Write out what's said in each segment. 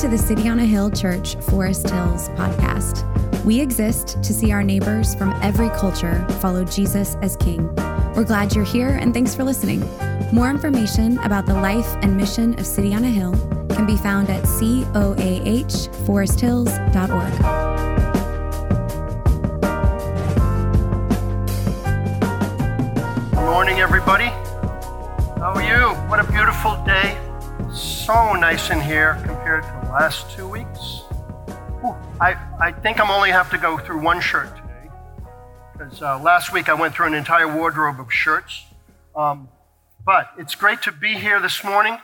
to the City on a Hill Church Forest Hills podcast. We exist to see our neighbors from every culture follow Jesus as King. We're glad you're here and thanks for listening. More information about the life and mission of City on a Hill can be found at coahforesthills.org. Good morning, everybody. How are you? What a beautiful day. So nice in here compared to last two weeks. Ooh, I, I think I'm only have to go through one shirt today because uh, last week I went through an entire wardrobe of shirts. Um, but it's great to be here this morning.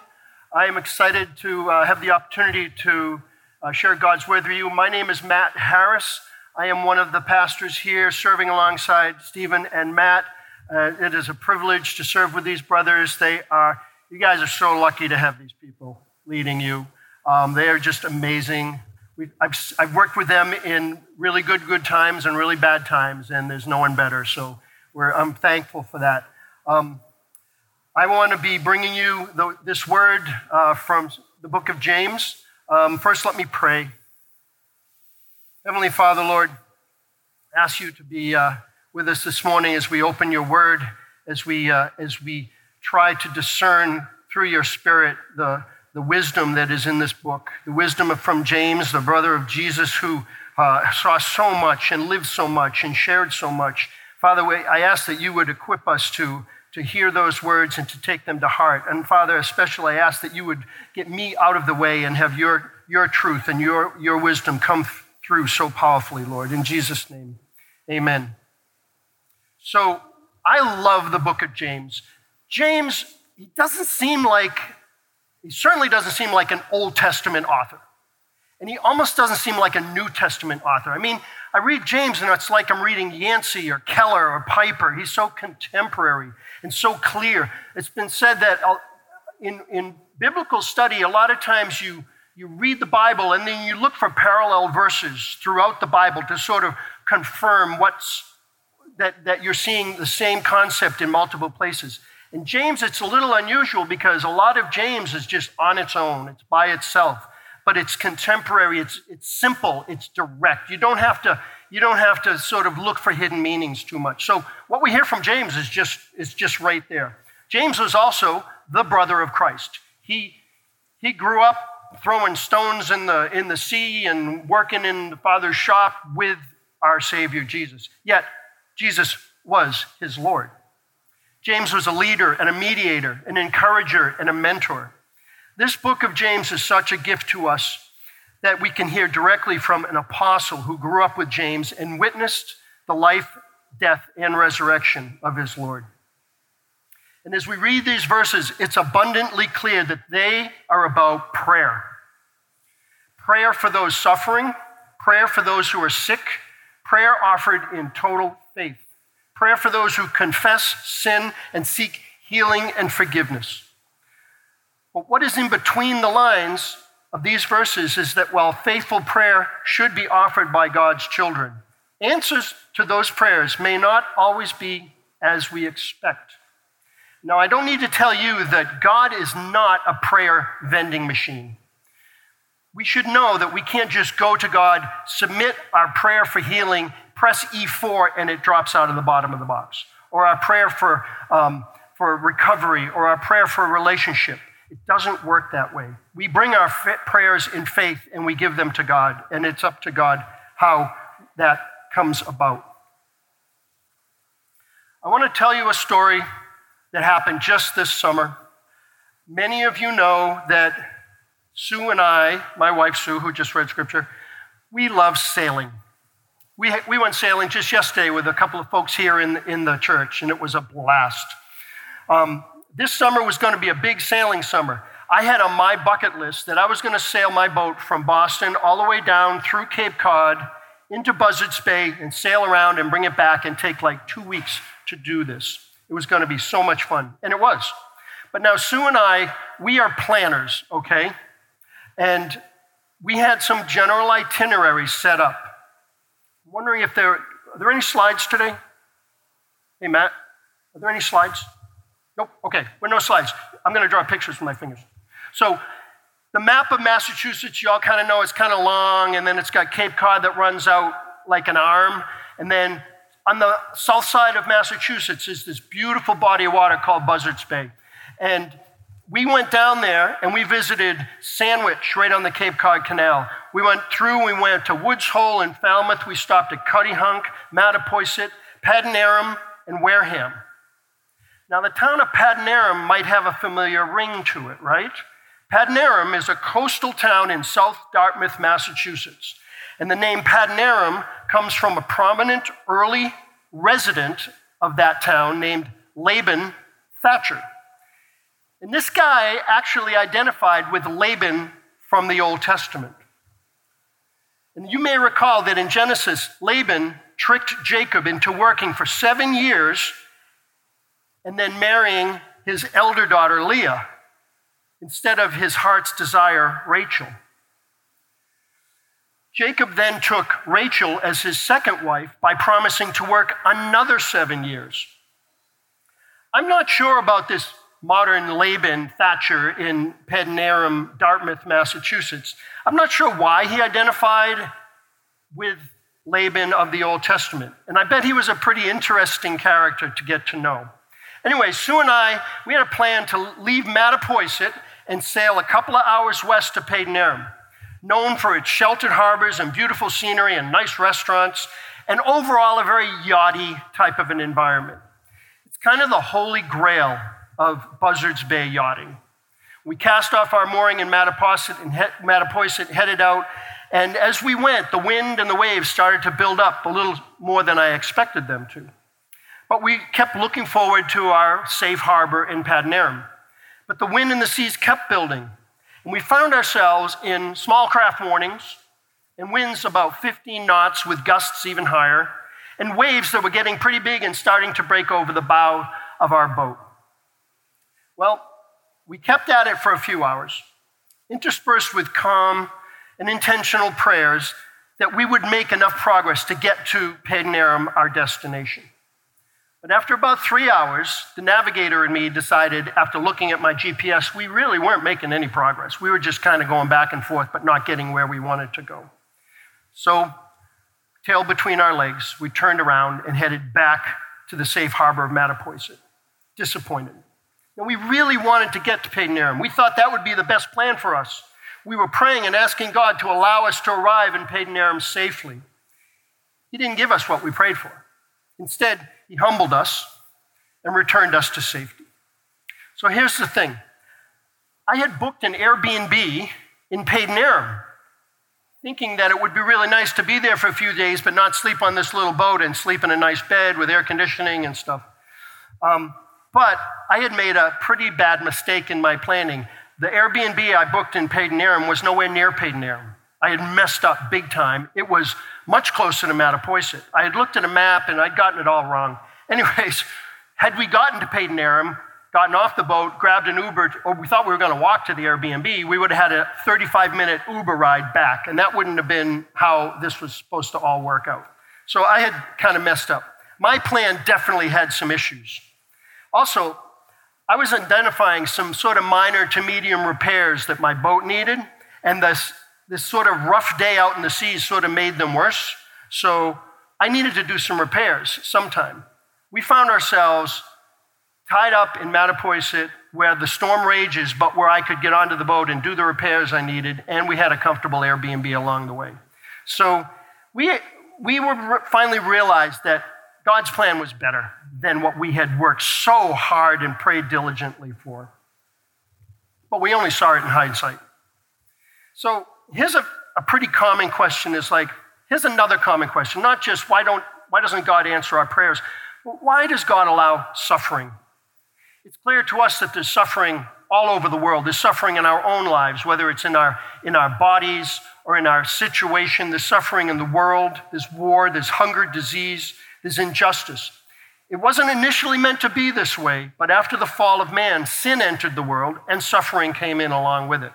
I am excited to uh, have the opportunity to uh, share God's word with you. My name is Matt Harris. I am one of the pastors here serving alongside Stephen and Matt. Uh, it is a privilege to serve with these brothers. They are, you guys are so lucky to have these people leading you. Um, they are just amazing. I've, I've worked with them in really good, good times and really bad times, and there's no one better. So I'm thankful for that. Um, I want to be bringing you the, this word uh, from the book of James. Um, first, let me pray. Heavenly Father, Lord, ask you to be. Uh, with us this morning as we open your word, as we, uh, as we try to discern through your spirit the, the wisdom that is in this book, the wisdom from James, the brother of Jesus, who uh, saw so much and lived so much and shared so much. Father, I ask that you would equip us to, to hear those words and to take them to heart. And Father, especially I ask that you would get me out of the way and have your, your truth and your, your wisdom come through so powerfully, Lord. In Jesus' name, amen. So I love the book of James. James, he doesn't seem like, he certainly doesn't seem like an Old Testament author. And he almost doesn't seem like a New Testament author. I mean, I read James and it's like I'm reading Yancey or Keller or Piper. He's so contemporary and so clear. It's been said that uh, in, in biblical study, a lot of times you, you read the Bible and then you look for parallel verses throughout the Bible to sort of confirm what's that, that you're seeing the same concept in multiple places. In James, it's a little unusual because a lot of James is just on its own, it's by itself, but it's contemporary, it's, it's simple, it's direct. You don't, have to, you don't have to sort of look for hidden meanings too much. So, what we hear from James is just, is just right there. James was also the brother of Christ. He, he grew up throwing stones in the, in the sea and working in the Father's shop with our Savior Jesus. Yet, Jesus was his Lord. James was a leader and a mediator, an encourager and a mentor. This book of James is such a gift to us that we can hear directly from an apostle who grew up with James and witnessed the life, death, and resurrection of his Lord. And as we read these verses, it's abundantly clear that they are about prayer prayer for those suffering, prayer for those who are sick, prayer offered in total faith. Prayer for those who confess sin and seek healing and forgiveness. But what is in between the lines of these verses is that while faithful prayer should be offered by God's children, answers to those prayers may not always be as we expect. Now, I don't need to tell you that God is not a prayer vending machine. We should know that we can't just go to God, submit our prayer for healing, press E4 and it drops out of the bottom of the box. Or our prayer for, um, for recovery or our prayer for a relationship. It doesn't work that way. We bring our prayers in faith and we give them to God, and it's up to God how that comes about. I want to tell you a story that happened just this summer. Many of you know that Sue and I, my wife Sue, who just read scripture, we love sailing. We, we went sailing just yesterday with a couple of folks here in, in the church, and it was a blast. Um, this summer was going to be a big sailing summer. I had on my bucket list that I was going to sail my boat from Boston all the way down through Cape Cod into Buzzards Bay and sail around and bring it back and take like two weeks to do this. It was going to be so much fun, and it was. But now, Sue and I, we are planners, okay? And we had some general itineraries set up wondering if there are there any slides today? Hey, Matt, are there any slides? Nope. Okay, we're no slides. I'm going to draw pictures with my fingers. So, the map of Massachusetts, you all kind of know, it's kind of long, and then it's got Cape Cod that runs out like an arm. And then on the south side of Massachusetts is this beautiful body of water called Buzzards Bay. And we went down there and we visited Sandwich right on the Cape Cod Canal. We went through, we went to Woods Hole in Falmouth, we stopped at Cuttyhunk, Mattapoisett, Padanaram, and Wareham. Now, the town of Padanaram might have a familiar ring to it, right? Padanaram is a coastal town in South Dartmouth, Massachusetts. And the name Padanaram comes from a prominent early resident of that town named Laban Thatcher. And this guy actually identified with Laban from the Old Testament. And you may recall that in Genesis, Laban tricked Jacob into working for seven years and then marrying his elder daughter Leah instead of his heart's desire, Rachel. Jacob then took Rachel as his second wife by promising to work another seven years. I'm not sure about this modern Laban Thatcher in Padanaram, Dartmouth, Massachusetts. I'm not sure why he identified with Laban of the Old Testament. And I bet he was a pretty interesting character to get to know. Anyway, Sue and I, we had a plan to leave Mattapoisett and sail a couple of hours west to Padanaram, known for its sheltered harbors and beautiful scenery and nice restaurants, and overall a very yachty type of an environment. It's kind of the holy grail of Buzzards Bay yachting. We cast off our mooring in Mattapoisett and, he- Mattapoisett, headed out, and as we went, the wind and the waves started to build up a little more than I expected them to. But we kept looking forward to our safe harbor in Padanaram. But the wind and the seas kept building, and we found ourselves in small craft warnings and winds about 15 knots with gusts even higher, and waves that were getting pretty big and starting to break over the bow of our boat. Well, we kept at it for a few hours, interspersed with calm and intentional prayers that we would make enough progress to get to Padanaram, our destination. But after about three hours, the navigator and me decided, after looking at my GPS, we really weren't making any progress. We were just kind of going back and forth, but not getting where we wanted to go. So, tail between our legs, we turned around and headed back to the safe harbor of Mattapoisett, disappointed. And we really wanted to get to Padanaram. We thought that would be the best plan for us. We were praying and asking God to allow us to arrive in Padanaram safely. He didn't give us what we prayed for. Instead, He humbled us and returned us to safety. So here's the thing I had booked an Airbnb in Padanaram, thinking that it would be really nice to be there for a few days, but not sleep on this little boat and sleep in a nice bed with air conditioning and stuff. Um, but I had made a pretty bad mistake in my planning. The Airbnb I booked in Padanaram was nowhere near Padanaram. I had messed up big time. It was much closer to Mattapoisett. I had looked at a map and I'd gotten it all wrong. Anyways, had we gotten to Padanaram, gotten off the boat, grabbed an Uber, or we thought we were going to walk to the Airbnb, we would have had a 35 minute Uber ride back, and that wouldn't have been how this was supposed to all work out. So I had kind of messed up. My plan definitely had some issues. Also, I was identifying some sort of minor to medium repairs that my boat needed, and this, this sort of rough day out in the seas sort of made them worse. So I needed to do some repairs sometime. We found ourselves tied up in Mattapoisett where the storm rages, but where I could get onto the boat and do the repairs I needed, and we had a comfortable Airbnb along the way. So we, we were finally realized that God's plan was better than what we had worked so hard and prayed diligently for. But we only saw it in hindsight. So here's a, a pretty common question is like, here's another common question, not just why, don't, why doesn't God answer our prayers, but why does God allow suffering? It's clear to us that there's suffering all over the world. There's suffering in our own lives, whether it's in our, in our bodies or in our situation. There's suffering in the world. There's war, there's hunger, disease, there's injustice. It wasn't initially meant to be this way, but after the fall of man, sin entered the world and suffering came in along with it.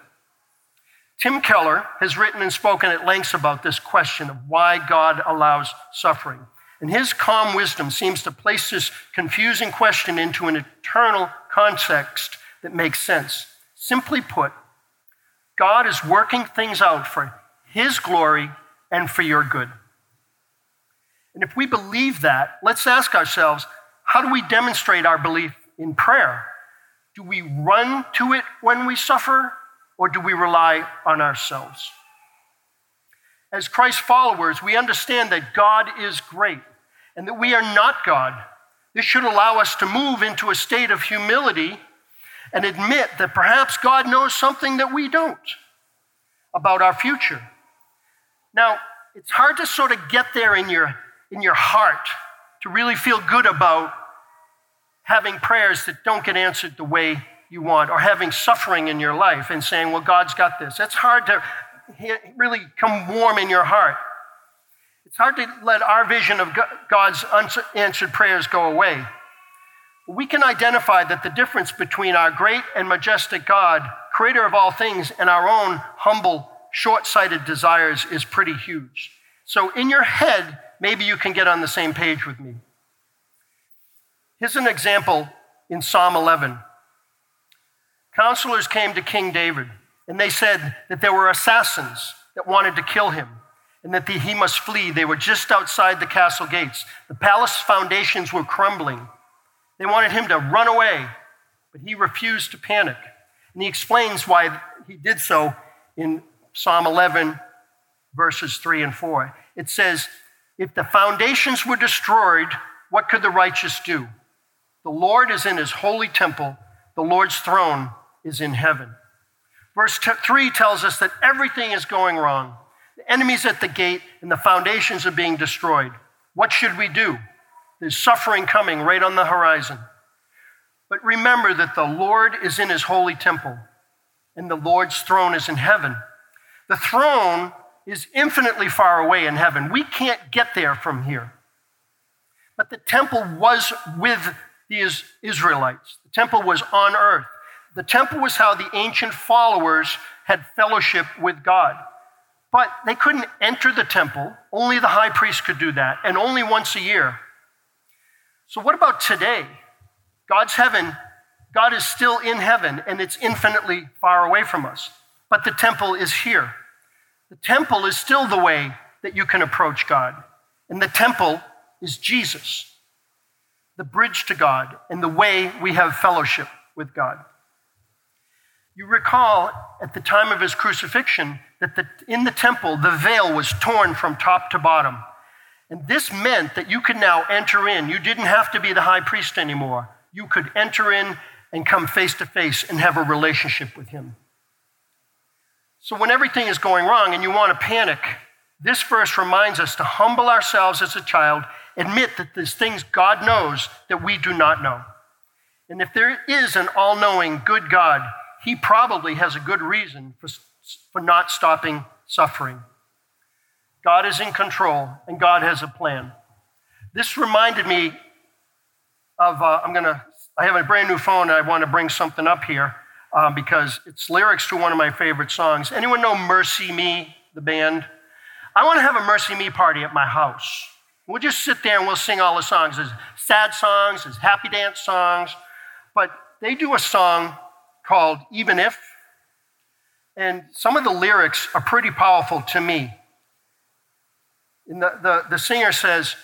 Tim Keller has written and spoken at lengths about this question of why God allows suffering. And his calm wisdom seems to place this confusing question into an eternal context that makes sense. Simply put, God is working things out for His glory and for your good. And if we believe that, let's ask ourselves how do we demonstrate our belief in prayer? Do we run to it when we suffer, or do we rely on ourselves? As Christ followers, we understand that God is great and that we are not God. This should allow us to move into a state of humility and admit that perhaps God knows something that we don't about our future. Now, it's hard to sort of get there in your, in your heart to really feel good about having prayers that don't get answered the way you want or having suffering in your life and saying, well, God's got this. It's hard to really come warm in your heart. It's hard to let our vision of God's unanswered prayers go away. We can identify that the difference between our great and majestic God, creator of all things, and our own humble, short sighted desires is pretty huge. So, in your head, maybe you can get on the same page with me. Here's an example in Psalm 11. Counselors came to King David and they said that there were assassins that wanted to kill him and that he must flee. They were just outside the castle gates. The palace foundations were crumbling. They wanted him to run away, but he refused to panic. And he explains why he did so in Psalm 11, verses 3 and 4. It says, If the foundations were destroyed, what could the righteous do? The Lord is in his holy temple, the Lord's throne is in heaven. Verse 3 tells us that everything is going wrong. The enemy's at the gate and the foundations are being destroyed. What should we do? There's suffering coming right on the horizon. But remember that the Lord is in his holy temple and the Lord's throne is in heaven. The throne is infinitely far away in heaven. We can't get there from here. But the temple was with the Israelites, the temple was on earth. The temple was how the ancient followers had fellowship with God. But they couldn't enter the temple. Only the high priest could do that, and only once a year. So, what about today? God's heaven, God is still in heaven, and it's infinitely far away from us. But the temple is here. The temple is still the way that you can approach God. And the temple is Jesus, the bridge to God, and the way we have fellowship with God. You recall at the time of his crucifixion that the, in the temple, the veil was torn from top to bottom. And this meant that you could now enter in. You didn't have to be the high priest anymore. You could enter in and come face to face and have a relationship with him. So, when everything is going wrong and you want to panic, this verse reminds us to humble ourselves as a child, admit that there's things God knows that we do not know. And if there is an all knowing, good God, he probably has a good reason for, for not stopping suffering. God is in control and God has a plan. This reminded me of, uh, I'm going to, I have a brand new phone and I want to bring something up here uh, because it's lyrics to one of my favorite songs. Anyone know MercyMe, the band? I want to have a MercyMe party at my house. We'll just sit there and we'll sing all the songs. There's sad songs, there's happy dance songs, but they do a song called Even If. And some of the lyrics are pretty powerful to me. And the, the, the singer says,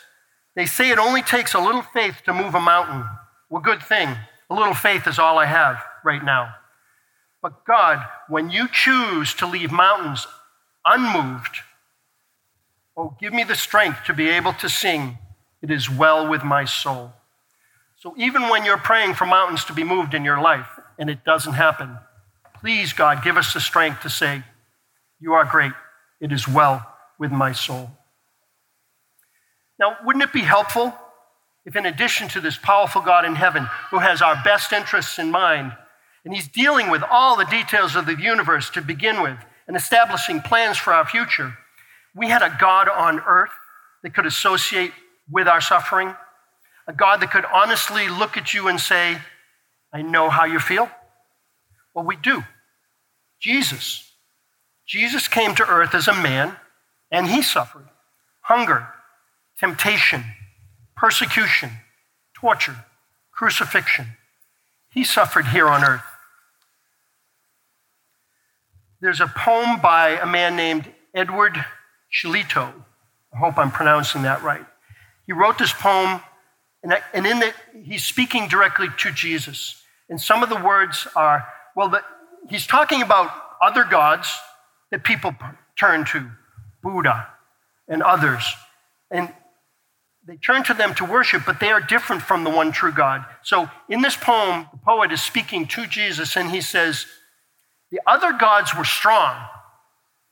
They say it only takes a little faith to move a mountain. Well, good thing. A little faith is all I have right now. But God, when you choose to leave mountains unmoved, oh, give me the strength to be able to sing, It is well with my soul. So even when you're praying for mountains to be moved in your life, and it doesn't happen. Please, God, give us the strength to say, You are great. It is well with my soul. Now, wouldn't it be helpful if, in addition to this powerful God in heaven who has our best interests in mind, and he's dealing with all the details of the universe to begin with and establishing plans for our future, we had a God on earth that could associate with our suffering, a God that could honestly look at you and say, I know how you feel. Well, we do. Jesus. Jesus came to earth as a man and he suffered hunger, temptation, persecution, torture, crucifixion. He suffered here on earth. There's a poem by a man named Edward Shillito. I hope I'm pronouncing that right. He wrote this poem, and, in it, he's speaking directly to Jesus. And some of the words are, well, the, he's talking about other gods that people turn to, Buddha and others. And they turn to them to worship, but they are different from the one true God. So in this poem, the poet is speaking to Jesus, and he says, The other gods were strong,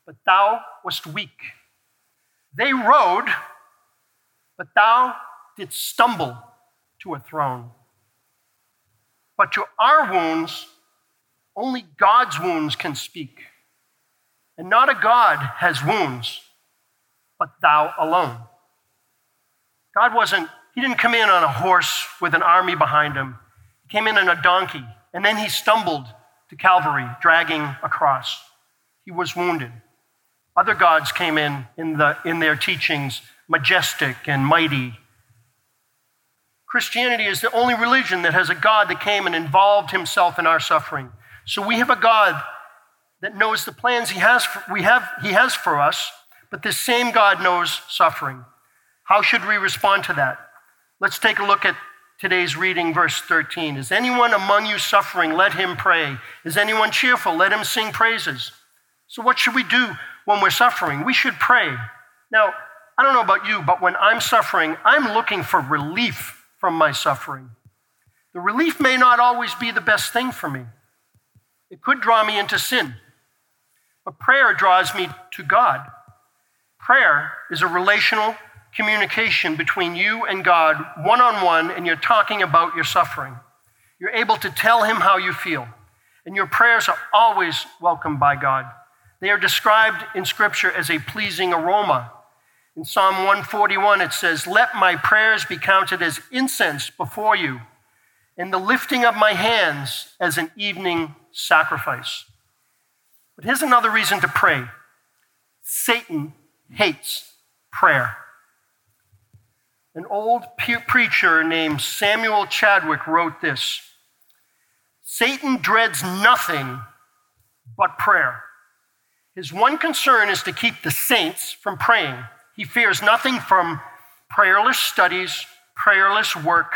but thou wast weak. They rode, but thou didst stumble to a throne. But to our wounds, only God's wounds can speak. And not a God has wounds, but thou alone. God wasn't, he didn't come in on a horse with an army behind him. He came in on a donkey, and then he stumbled to Calvary, dragging a cross. He was wounded. Other gods came in in, the, in their teachings, majestic and mighty. Christianity is the only religion that has a God that came and involved himself in our suffering. So we have a God that knows the plans he has for, we have, he has for us, but this same God knows suffering. How should we respond to that? Let's take a look at today's reading, verse 13. Is anyone among you suffering? Let him pray. Is anyone cheerful? Let him sing praises. So, what should we do when we're suffering? We should pray. Now, I don't know about you, but when I'm suffering, I'm looking for relief from my suffering. The relief may not always be the best thing for me, it could draw me into sin. But prayer draws me to God. Prayer is a relational communication between you and God one on one, and you're talking about your suffering. You're able to tell Him how you feel. And your prayers are always welcomed by God. They are described in Scripture as a pleasing aroma. In Psalm 141, it says, Let my prayers be counted as incense before you, and the lifting of my hands as an evening sacrifice. But here's another reason to pray Satan hates prayer. An old preacher named Samuel Chadwick wrote this Satan dreads nothing but prayer. His one concern is to keep the saints from praying. He fears nothing from prayerless studies, prayerless work,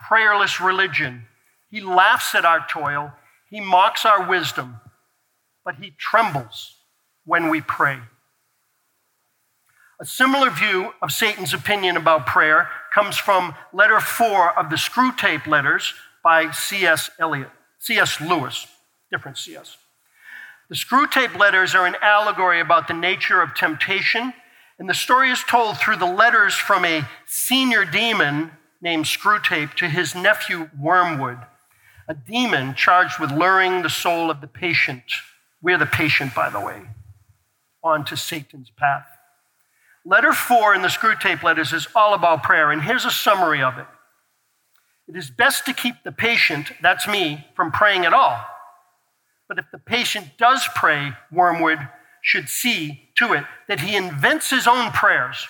prayerless religion. He laughs at our toil, he mocks our wisdom, but he trembles when we pray. A similar view of Satan's opinion about prayer comes from letter four of the Screwtape letters by C.S. Eliot, C.S. Lewis, different C.S. The Screwtape letters are an allegory about the nature of temptation, and the story is told through the letters from a senior demon named Screwtape to his nephew Wormwood, a demon charged with luring the soul of the patient. We're the patient, by the way, onto Satan's path. Letter four in the Screwtape letters is all about prayer, and here's a summary of it. It is best to keep the patient, that's me, from praying at all. But if the patient does pray, Wormwood should see to it that he invents his own prayers.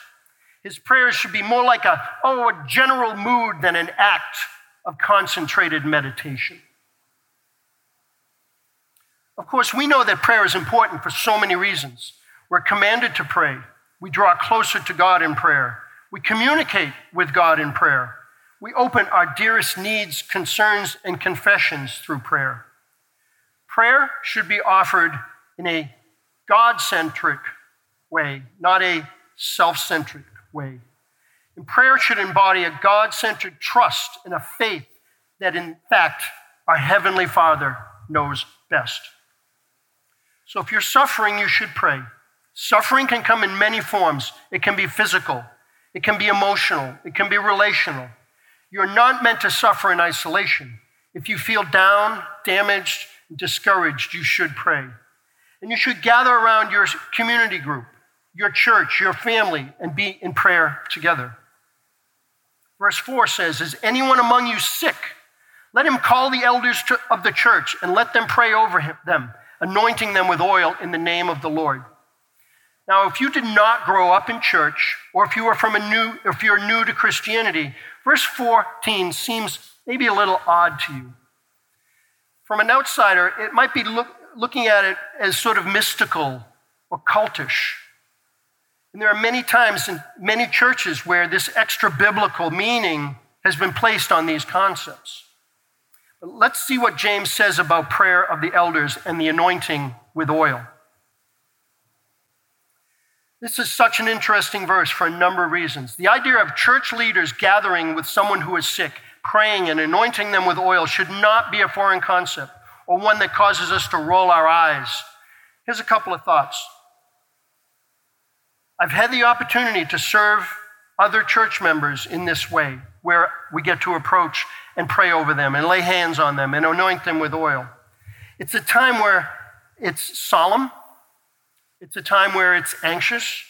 His prayers should be more like a, oh, a general mood than an act of concentrated meditation. Of course, we know that prayer is important for so many reasons. We're commanded to pray. We draw closer to God in prayer. We communicate with God in prayer. We open our dearest needs, concerns, and confessions through prayer. Prayer should be offered in a God centric way, not a self centric way. And prayer should embody a God centered trust and a faith that, in fact, our Heavenly Father knows best. So if you're suffering, you should pray. Suffering can come in many forms. It can be physical, it can be emotional, it can be relational. You're not meant to suffer in isolation. If you feel down, damaged, discouraged, you should pray. And you should gather around your community group, your church, your family, and be in prayer together. Verse 4 says, Is anyone among you sick? Let him call the elders of the church and let them pray over him, them, anointing them with oil in the name of the Lord. Now, if you did not grow up in church, or if you are from a new, if you're new to Christianity, verse 14 seems maybe a little odd to you. From an outsider, it might be look, looking at it as sort of mystical or cultish. And there are many times in many churches where this extra biblical meaning has been placed on these concepts. But let's see what James says about prayer of the elders and the anointing with oil. This is such an interesting verse for a number of reasons. The idea of church leaders gathering with someone who is sick, praying and anointing them with oil should not be a foreign concept or one that causes us to roll our eyes. Here's a couple of thoughts. I've had the opportunity to serve other church members in this way, where we get to approach and pray over them and lay hands on them and anoint them with oil. It's a time where it's solemn, it's a time where it's anxious,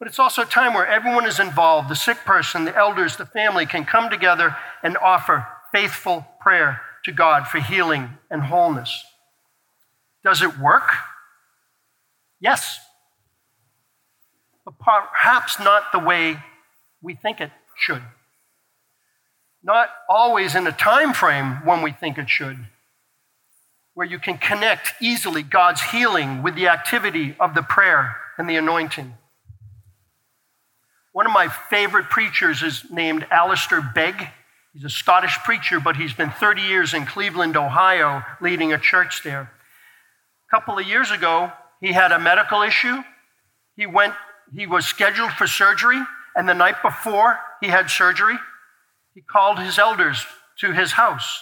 but it's also a time where everyone is involved the sick person, the elders, the family can come together and offer faithful prayer to God for healing and wholeness. Does it work? Yes but perhaps not the way we think it should. Not always in the time frame when we think it should, where you can connect easily God's healing with the activity of the prayer and the anointing. One of my favorite preachers is named Alistair Begg. He's a Scottish preacher, but he's been 30 years in Cleveland, Ohio, leading a church there. A couple of years ago, he had a medical issue. He went he was scheduled for surgery, and the night before he had surgery, he called his elders to his house,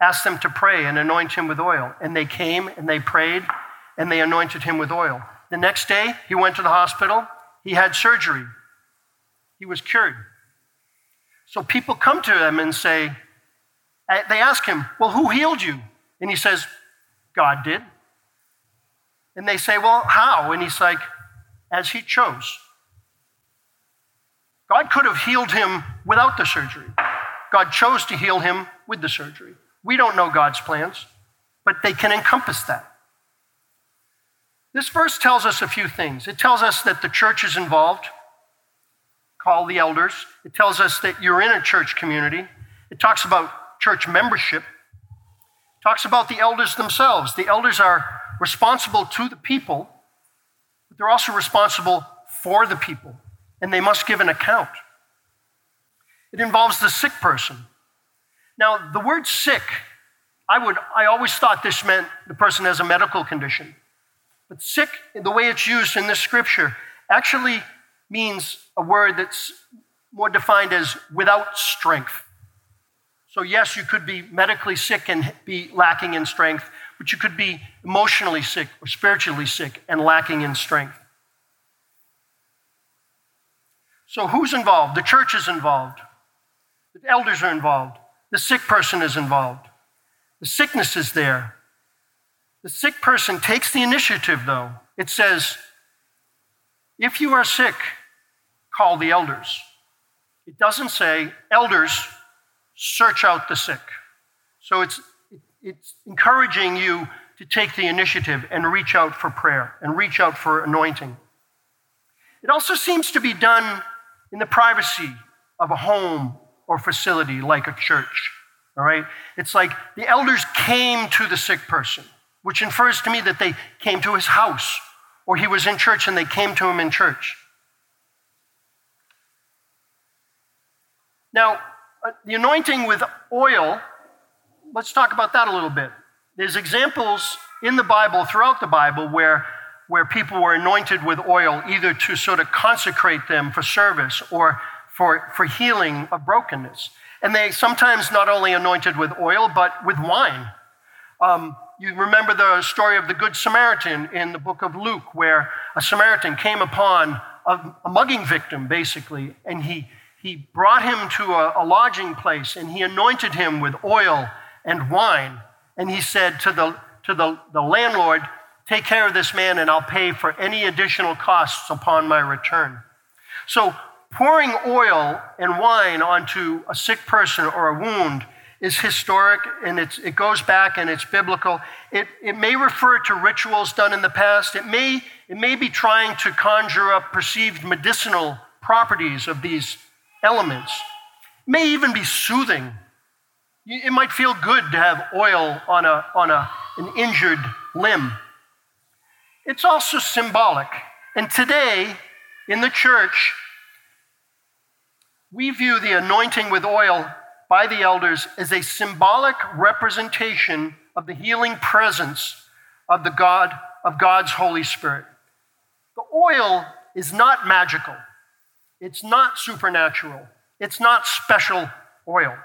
asked them to pray and anoint him with oil. And they came and they prayed and they anointed him with oil. The next day, he went to the hospital. He had surgery. He was cured. So people come to him and say, eh, they ask him, Well, who healed you? And he says, God did. And they say, Well, how? And he's like, as he chose. God could have healed him without the surgery. God chose to heal him with the surgery. We don't know God's plans, but they can encompass that. This verse tells us a few things. It tells us that the church is involved, call the elders. It tells us that you're in a church community. It talks about church membership. It talks about the elders themselves. The elders are responsible to the people but they're also responsible for the people, and they must give an account. It involves the sick person. Now, the word sick, I would I always thought this meant the person has a medical condition. But sick, the way it's used in this scripture, actually means a word that's more defined as without strength. So, yes, you could be medically sick and be lacking in strength, but you could be emotionally sick or spiritually sick and lacking in strength. So, who's involved? The church is involved, the elders are involved, the sick person is involved, the sickness is there. The sick person takes the initiative, though. It says, if you are sick, call the elders. It doesn't say, elders, search out the sick. So it's it's encouraging you to take the initiative and reach out for prayer and reach out for anointing. It also seems to be done in the privacy of a home or facility like a church. All right? It's like the elders came to the sick person, which infers to me that they came to his house or he was in church and they came to him in church. Now, uh, the anointing with oil let's talk about that a little bit. There's examples in the Bible, throughout the Bible, where, where people were anointed with oil, either to sort of consecrate them for service or for, for healing of brokenness. And they sometimes not only anointed with oil, but with wine. Um, you remember the story of the Good Samaritan in the book of Luke, where a Samaritan came upon a, a mugging victim, basically, and he, he brought him to a, a lodging place and he anointed him with oil and wine. And he said to the, to the, the landlord, Take care of this man, and I'll pay for any additional costs upon my return. So, pouring oil and wine onto a sick person or a wound is historic and it goes back and it's biblical. It, it may refer to rituals done in the past. It may, it may be trying to conjure up perceived medicinal properties of these elements. It may even be soothing it might feel good to have oil on, a, on a, an injured limb. It's also symbolic. And today, in the church, we view the anointing with oil by the elders as a symbolic representation of the healing presence of the God of God's Holy Spirit. The oil is not magical. It's not supernatural. It's not special oil.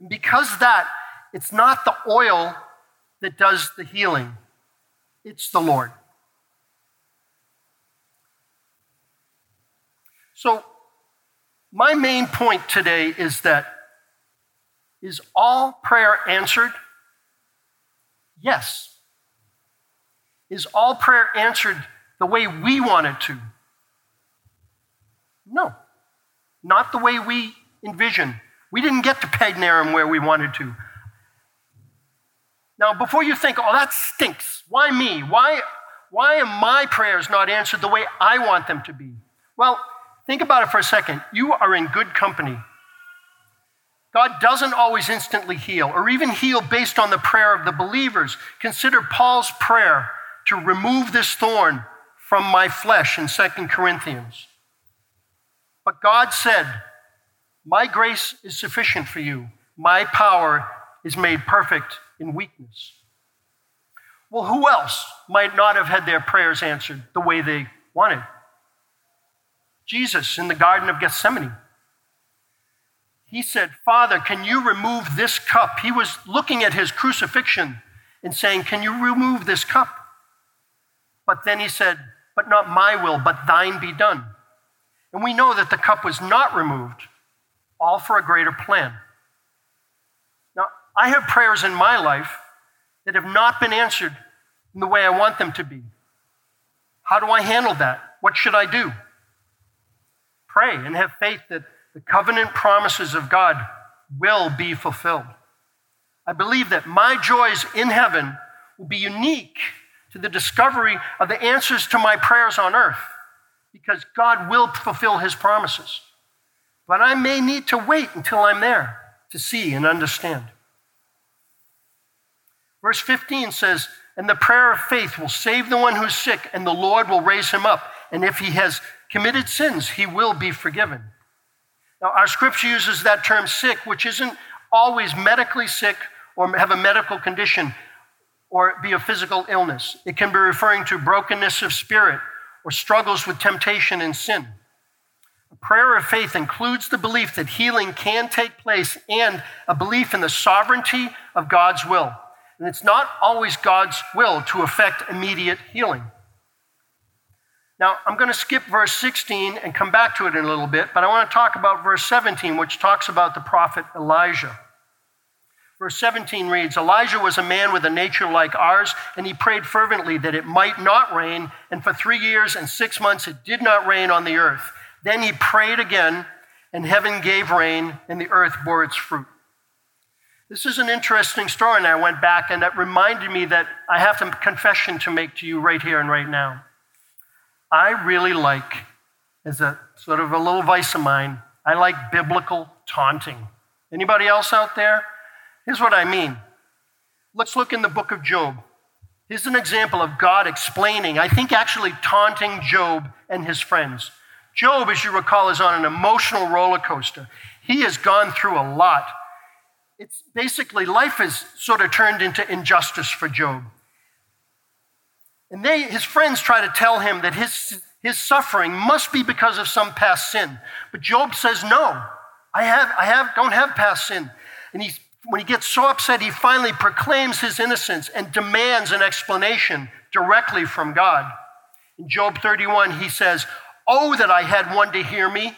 And because that, it's not the oil that does the healing. It's the Lord. So, my main point today is that is all prayer answered? Yes. Is all prayer answered the way we want it to? No. Not the way we envision. We didn't get to Aram where we wanted to. Now, before you think, oh, that stinks, why me? Why, why are my prayers not answered the way I want them to be? Well, Think about it for a second. You are in good company. God doesn't always instantly heal or even heal based on the prayer of the believers. Consider Paul's prayer to remove this thorn from my flesh in 2 Corinthians. But God said, My grace is sufficient for you. My power is made perfect in weakness. Well, who else might not have had their prayers answered the way they wanted? Jesus in the Garden of Gethsemane. He said, Father, can you remove this cup? He was looking at his crucifixion and saying, Can you remove this cup? But then he said, But not my will, but thine be done. And we know that the cup was not removed, all for a greater plan. Now, I have prayers in my life that have not been answered in the way I want them to be. How do I handle that? What should I do? Pray and have faith that the covenant promises of God will be fulfilled. I believe that my joys in heaven will be unique to the discovery of the answers to my prayers on earth because God will fulfill his promises. But I may need to wait until I'm there to see and understand. Verse 15 says, And the prayer of faith will save the one who's sick, and the Lord will raise him up. And if he has committed sins, he will be forgiven. Now, our scripture uses that term sick, which isn't always medically sick or have a medical condition or be a physical illness. It can be referring to brokenness of spirit or struggles with temptation and sin. A prayer of faith includes the belief that healing can take place and a belief in the sovereignty of God's will. And it's not always God's will to effect immediate healing. Now, I'm going to skip verse 16 and come back to it in a little bit, but I want to talk about verse 17, which talks about the prophet Elijah. Verse 17 reads Elijah was a man with a nature like ours, and he prayed fervently that it might not rain, and for three years and six months it did not rain on the earth. Then he prayed again, and heaven gave rain, and the earth bore its fruit. This is an interesting story, and I went back, and that reminded me that I have a confession to make to you right here and right now. I really like, as a sort of a little vice of mine, I like biblical taunting. Anybody else out there? Here's what I mean. Let's look in the book of Job. Here's an example of God explaining, I think actually taunting Job and his friends. Job, as you recall, is on an emotional roller coaster. He has gone through a lot. It's basically life has sort of turned into injustice for Job. And they, his friends try to tell him that his, his suffering must be because of some past sin. But Job says, No, I have, I have, don't have past sin. And he, when he gets so upset, he finally proclaims his innocence and demands an explanation directly from God. In Job 31, he says, Oh, that I had one to hear me.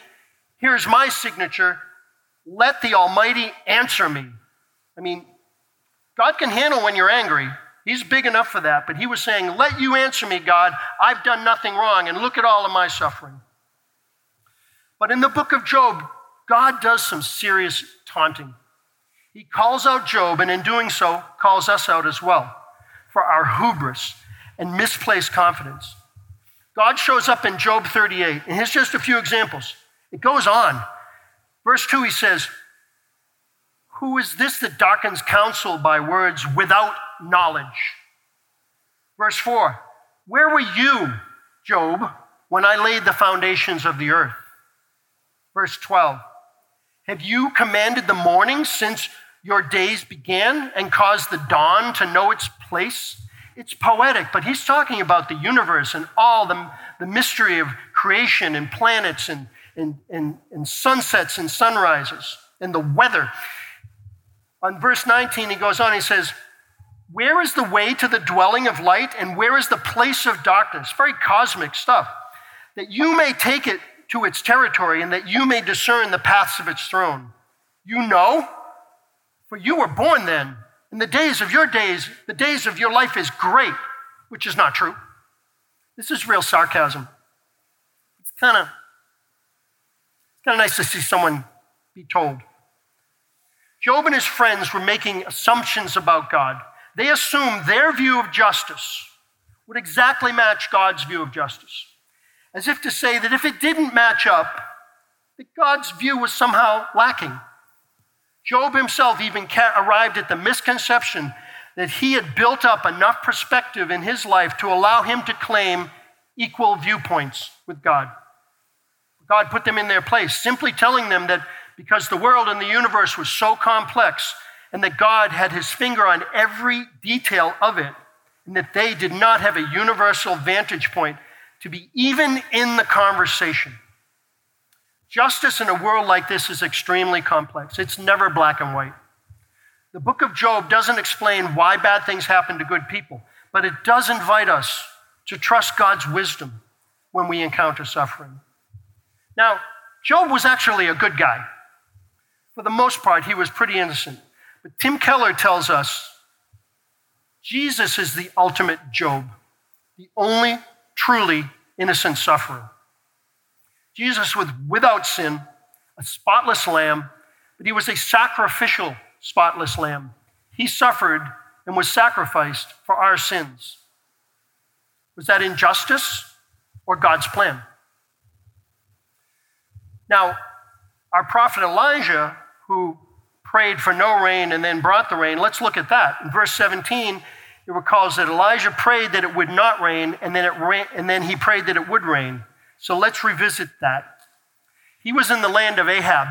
Here's my signature. Let the Almighty answer me. I mean, God can handle when you're angry, He's big enough for that, but he was saying, Let you answer me, God. I've done nothing wrong, and look at all of my suffering. But in the book of Job, God does some serious taunting. He calls out Job, and in doing so, calls us out as well for our hubris and misplaced confidence. God shows up in Job 38, and here's just a few examples. It goes on. Verse 2, he says, Who is this that darkens counsel by words without knowledge. Verse 4 Where were you, Job, when I laid the foundations of the earth? Verse 12 Have you commanded the morning since your days began and caused the dawn to know its place? It's poetic, but he's talking about the universe and all the, the mystery of creation and planets and, and, and, and sunsets and sunrises and the weather. On verse 19, he goes on, he says, Where is the way to the dwelling of light and where is the place of darkness? Very cosmic stuff. That you may take it to its territory and that you may discern the paths of its throne. You know, for you were born then. In the days of your days, the days of your life is great, which is not true. This is real sarcasm. It's kind of kind of nice to see someone be told. Job and his friends were making assumptions about God. They assumed their view of justice would exactly match God's view of justice, as if to say that if it didn't match up, that God's view was somehow lacking. Job himself even arrived at the misconception that he had built up enough perspective in his life to allow him to claim equal viewpoints with God. God put them in their place, simply telling them that because the world and the universe was so complex and that God had his finger on every detail of it, and that they did not have a universal vantage point to be even in the conversation. Justice in a world like this is extremely complex. It's never black and white. The book of Job doesn't explain why bad things happen to good people, but it does invite us to trust God's wisdom when we encounter suffering. Now, Job was actually a good guy. For the most part, he was pretty innocent. But Tim Keller tells us Jesus is the ultimate Job, the only truly innocent sufferer. Jesus was without sin, a spotless lamb, but he was a sacrificial spotless lamb. He suffered and was sacrificed for our sins. Was that injustice or God's plan? Now, our prophet Elijah who prayed for no rain and then brought the rain. Let's look at that. In verse 17, it recalls that Elijah prayed that it would not rain, and then, it ran, and then he prayed that it would rain. So let's revisit that. He was in the land of Ahab,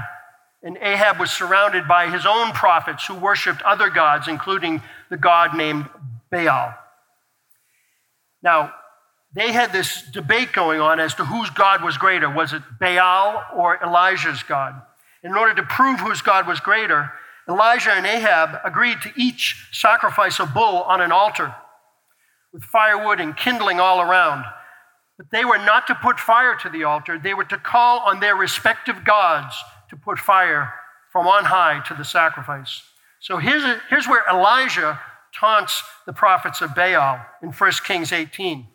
and Ahab was surrounded by his own prophets who worshiped other gods, including the god named Baal. Now, they had this debate going on as to whose God was greater. Was it Baal or Elijah's God? In order to prove whose God was greater, Elijah and Ahab agreed to each sacrifice a bull on an altar with firewood and kindling all around. But they were not to put fire to the altar, they were to call on their respective gods to put fire from on high to the sacrifice. So here's, here's where Elijah taunts the prophets of Baal in 1 Kings 18.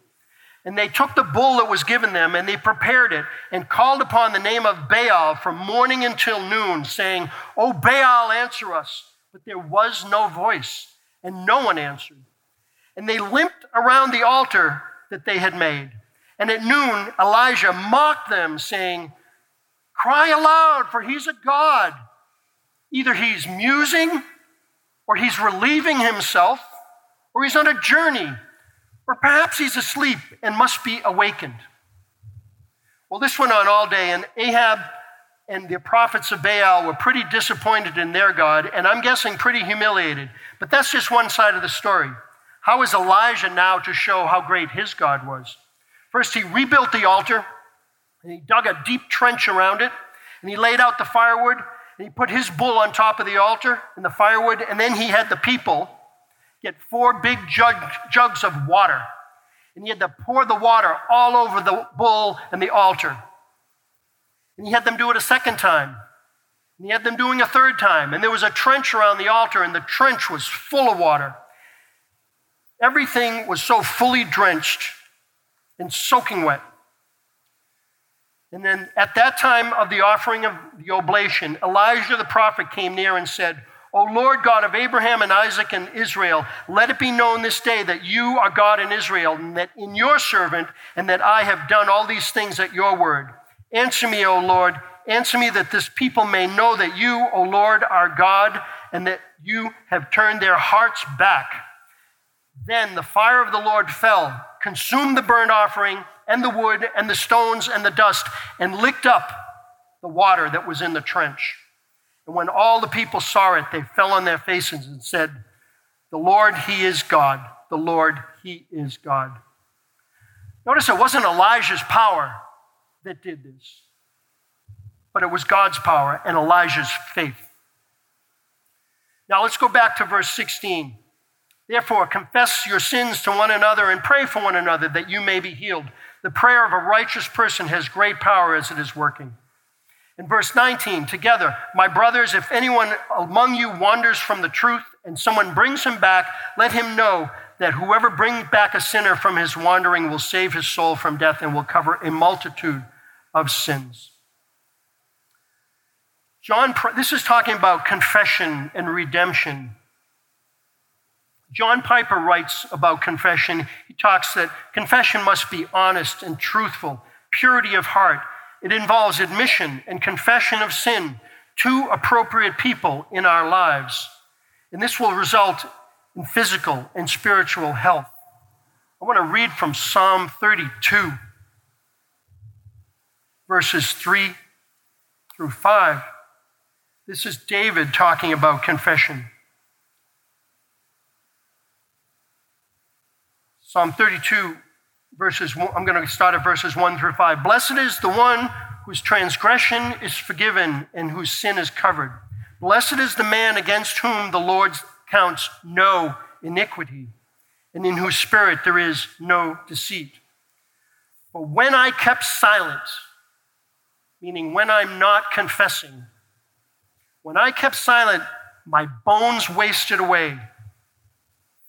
And they took the bull that was given them and they prepared it and called upon the name of Baal from morning until noon, saying, O Baal, answer us. But there was no voice, and no one answered. And they limped around the altar that they had made. And at noon, Elijah mocked them, saying, Cry aloud, for he's a God. Either he's musing, or he's relieving himself, or he's on a journey or perhaps he's asleep and must be awakened. Well, this went on all day, and Ahab and the prophets of Baal were pretty disappointed in their God, and I'm guessing pretty humiliated. But that's just one side of the story. How is Elijah now to show how great his God was? First, he rebuilt the altar, and he dug a deep trench around it, and he laid out the firewood, and he put his bull on top of the altar and the firewood, and then he had the people get four big jug, jugs of water. And he had to pour the water all over the bull and the altar. And he had them do it a second time. And he had them doing a third time. And there was a trench around the altar, and the trench was full of water. Everything was so fully drenched and soaking wet. And then at that time of the offering of the oblation, Elijah the prophet came near and said, O Lord God of Abraham and Isaac and Israel, let it be known this day that you are God in Israel, and that in your servant, and that I have done all these things at your word. Answer me, O Lord, answer me that this people may know that you, O Lord, are God, and that you have turned their hearts back. Then the fire of the Lord fell, consumed the burnt offering and the wood and the stones and the dust, and licked up the water that was in the trench. And when all the people saw it, they fell on their faces and said, The Lord, He is God. The Lord, He is God. Notice it wasn't Elijah's power that did this, but it was God's power and Elijah's faith. Now let's go back to verse 16. Therefore, confess your sins to one another and pray for one another that you may be healed. The prayer of a righteous person has great power as it is working. In verse 19, together, my brothers, if anyone among you wanders from the truth and someone brings him back, let him know that whoever brings back a sinner from his wandering will save his soul from death and will cover a multitude of sins. John, this is talking about confession and redemption. John Piper writes about confession. He talks that confession must be honest and truthful, purity of heart it involves admission and confession of sin to appropriate people in our lives. And this will result in physical and spiritual health. I want to read from Psalm 32, verses 3 through 5. This is David talking about confession. Psalm 32, verses, I'm going to start at verses 1 through 5. Blessed is the one whose transgression is forgiven and whose sin is covered. Blessed is the man against whom the Lord counts no iniquity, and in whose spirit there is no deceit. But when I kept silent, meaning when I'm not confessing, when I kept silent, my bones wasted away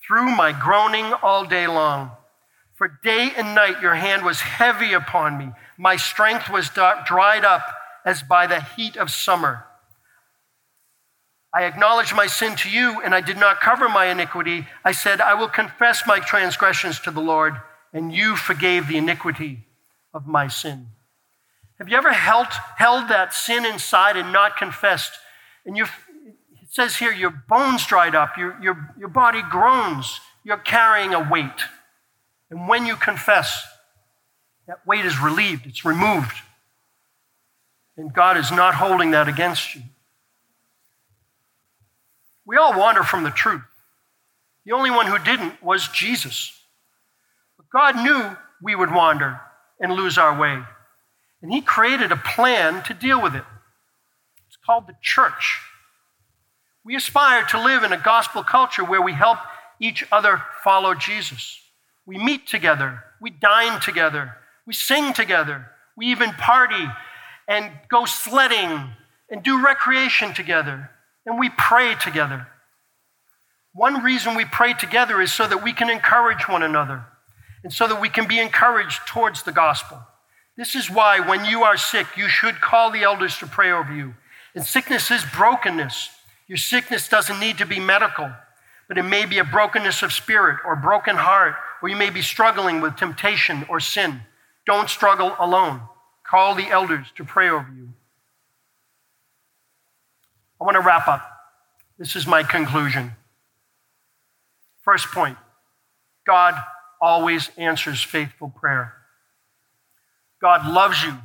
through my groaning all day long. For day and night your hand was heavy upon me. My strength was dried up as by the heat of summer. I acknowledged my sin to you, and I did not cover my iniquity. I said, I will confess my transgressions to the Lord, and you forgave the iniquity of my sin. Have you ever held, held that sin inside and not confessed? And you, it says here, your bones dried up, your, your, your body groans, you're carrying a weight. And when you confess, that weight is relieved, it's removed. And God is not holding that against you. We all wander from the truth. The only one who didn't was Jesus. But God knew we would wander and lose our way. And He created a plan to deal with it. It's called the church. We aspire to live in a gospel culture where we help each other follow Jesus. We meet together. We dine together. We sing together. We even party and go sledding and do recreation together. And we pray together. One reason we pray together is so that we can encourage one another and so that we can be encouraged towards the gospel. This is why when you are sick, you should call the elders to pray over you. And sickness is brokenness. Your sickness doesn't need to be medical, but it may be a brokenness of spirit or broken heart or you may be struggling with temptation or sin. Don't struggle alone. Call the elders to pray over you. I want to wrap up. This is my conclusion. First point God always answers faithful prayer. God loves you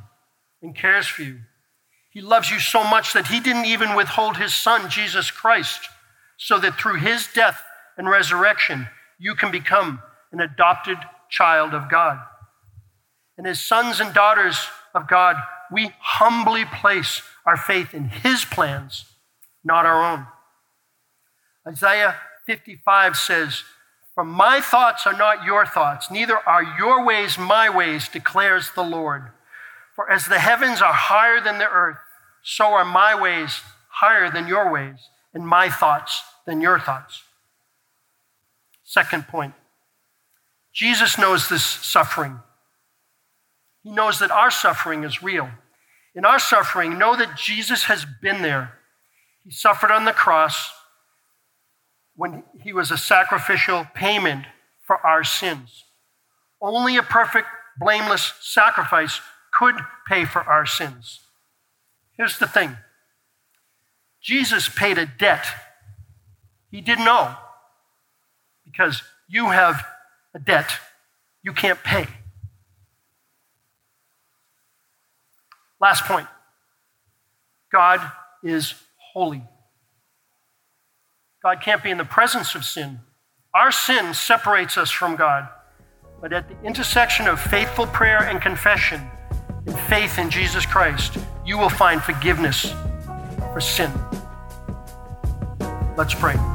and cares for you. He loves you so much that he didn't even withhold his son, Jesus Christ, so that through his death and resurrection, you can become an adopted child of God. And as sons and daughters of God, we humbly place our faith in His plans, not our own. Isaiah 55 says, For my thoughts are not your thoughts, neither are your ways my ways, declares the Lord. For as the heavens are higher than the earth, so are my ways higher than your ways, and my thoughts than your thoughts. Second point Jesus knows this suffering. He knows that our suffering is real. In our suffering, know that Jesus has been there. He suffered on the cross when he was a sacrificial payment for our sins. Only a perfect, blameless sacrifice could pay for our sins. Here's the thing Jesus paid a debt he didn't owe because you have a debt you can't pay. Last point God is holy. God can't be in the presence of sin. Our sin separates us from God. But at the intersection of faithful prayer and confession and faith in Jesus Christ, you will find forgiveness for sin. Let's pray.